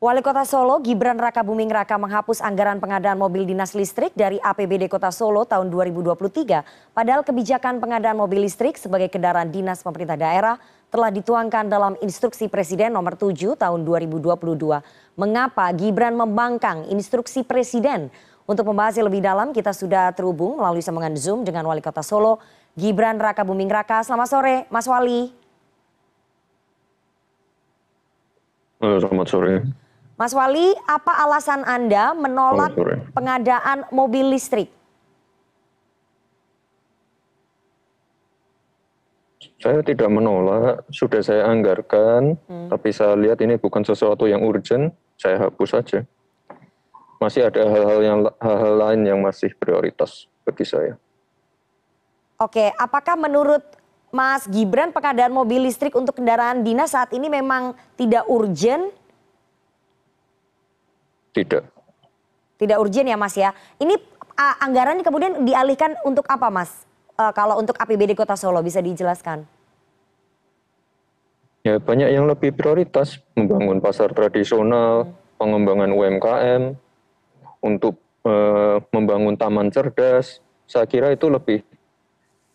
Wali Kota Solo Gibran Raka Buming Raka menghapus anggaran pengadaan mobil dinas listrik dari APBD Kota Solo tahun 2023. Padahal kebijakan pengadaan mobil listrik sebagai kendaraan dinas pemerintah daerah telah dituangkan dalam instruksi Presiden nomor 7 tahun 2022. Mengapa Gibran membangkang instruksi Presiden? Untuk membahas lebih dalam kita sudah terhubung melalui sambungan Zoom dengan Wali Kota Solo Gibran Raka Buming Raka. Selamat sore Mas Wali. Selamat sore. Mas Wali, apa alasan Anda menolak pengadaan mobil listrik? Saya tidak menolak, sudah saya anggarkan, hmm. tapi saya lihat ini bukan sesuatu yang urgent, saya hapus saja. Masih ada hal-hal yang hal-hal lain yang masih prioritas bagi saya. Oke, apakah menurut Mas Gibran pengadaan mobil listrik untuk kendaraan dinas saat ini memang tidak urgent tidak. Tidak urgent ya Mas ya. Ini uh, anggaran kemudian dialihkan untuk apa Mas? Uh, kalau untuk APBD Kota Solo bisa dijelaskan? Ya banyak yang lebih prioritas membangun pasar tradisional, hmm. pengembangan UMKM, untuk uh, membangun taman cerdas. Saya kira itu lebih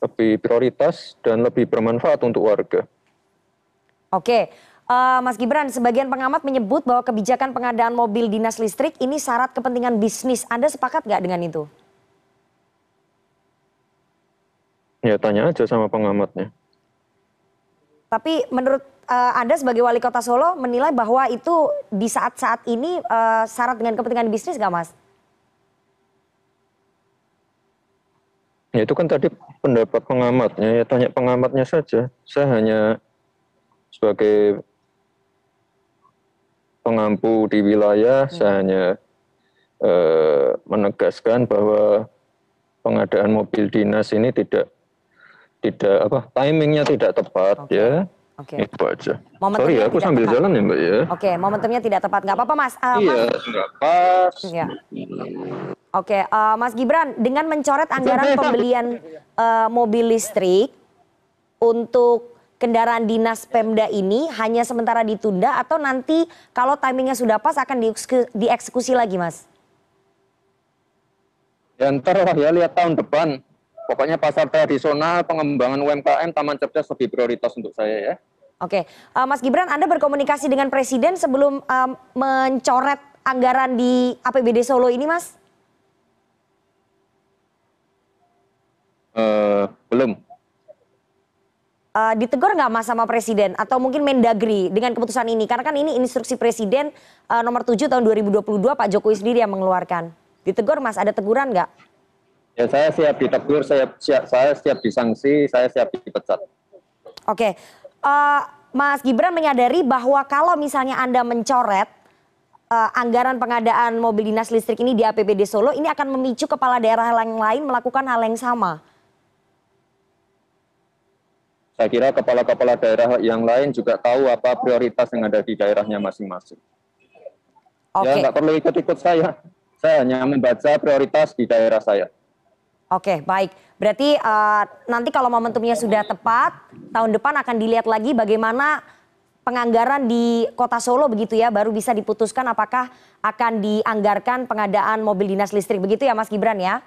lebih prioritas dan lebih bermanfaat untuk warga. Oke, Mas Gibran, sebagian pengamat menyebut bahwa kebijakan pengadaan mobil dinas listrik ini syarat kepentingan bisnis. Anda sepakat nggak dengan itu? Ya tanya aja sama pengamatnya. Tapi menurut uh, Anda sebagai wali kota Solo menilai bahwa itu di saat-saat ini uh, syarat dengan kepentingan bisnis nggak Mas? Ya itu kan tadi pendapat pengamatnya, ya tanya pengamatnya saja. Saya hanya sebagai pengampu di wilayah, hmm. saya hanya eh, menegaskan bahwa pengadaan mobil dinas ini tidak tidak apa timingnya tidak tepat okay. ya. Oke. Okay. Itu aja. Sorry ya, aku sambil tepat. jalan ya mbak ya. Oke, okay, momentumnya tidak tepat. Nggak apa-apa mas. Uh, iya, nggak pas. Iya. Oke, okay, uh, eh, Mas Gibran, dengan mencoret anggaran pembelian uh, mobil listrik untuk kendaraan dinas Pemda ini hanya sementara ditunda atau nanti kalau timingnya sudah pas akan dieksekusi lagi, Mas? Ya ntar lah ya lihat tahun depan. Pokoknya pasar tradisional, pengembangan UMKM, taman cerdas lebih prioritas untuk saya ya. Oke, uh, Mas Gibran, Anda berkomunikasi dengan Presiden sebelum um, mencoret anggaran di APBD Solo ini, Mas? Uh, belum uh, ditegur nggak mas sama presiden atau mungkin mendagri dengan keputusan ini karena kan ini instruksi presiden uh, nomor 7 tahun 2022 Pak Jokowi sendiri yang mengeluarkan ditegur mas ada teguran nggak? Ya saya siap ditegur, saya siap, saya siap disanksi, saya siap dipecat. Oke, okay. uh, eh, Mas Gibran menyadari bahwa kalau misalnya anda mencoret uh, anggaran pengadaan mobil dinas listrik ini di APBD Solo, ini akan memicu kepala daerah yang lain melakukan hal yang sama saya kira kepala kepala daerah yang lain juga tahu apa prioritas yang ada di daerahnya masing-masing. Okay. Ya nggak perlu ikut-ikut saya. Saya hanya membaca prioritas di daerah saya. Oke, baik. Berarti uh, nanti kalau momentumnya sudah tepat, tahun depan akan dilihat lagi bagaimana penganggaran di Kota Solo begitu ya, baru bisa diputuskan apakah akan dianggarkan pengadaan mobil dinas listrik begitu ya, Mas Gibran ya?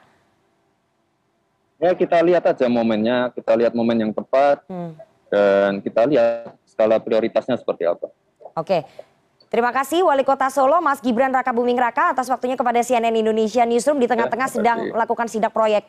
Ya kita lihat aja momennya kita lihat momen yang tepat hmm. dan kita lihat skala prioritasnya seperti apa. Oke. Terima kasih Wali Kota Solo Mas Gibran Raka Buming Raka atas waktunya kepada CNN Indonesia Newsroom di tengah-tengah ya, sedang melakukan sidak proyek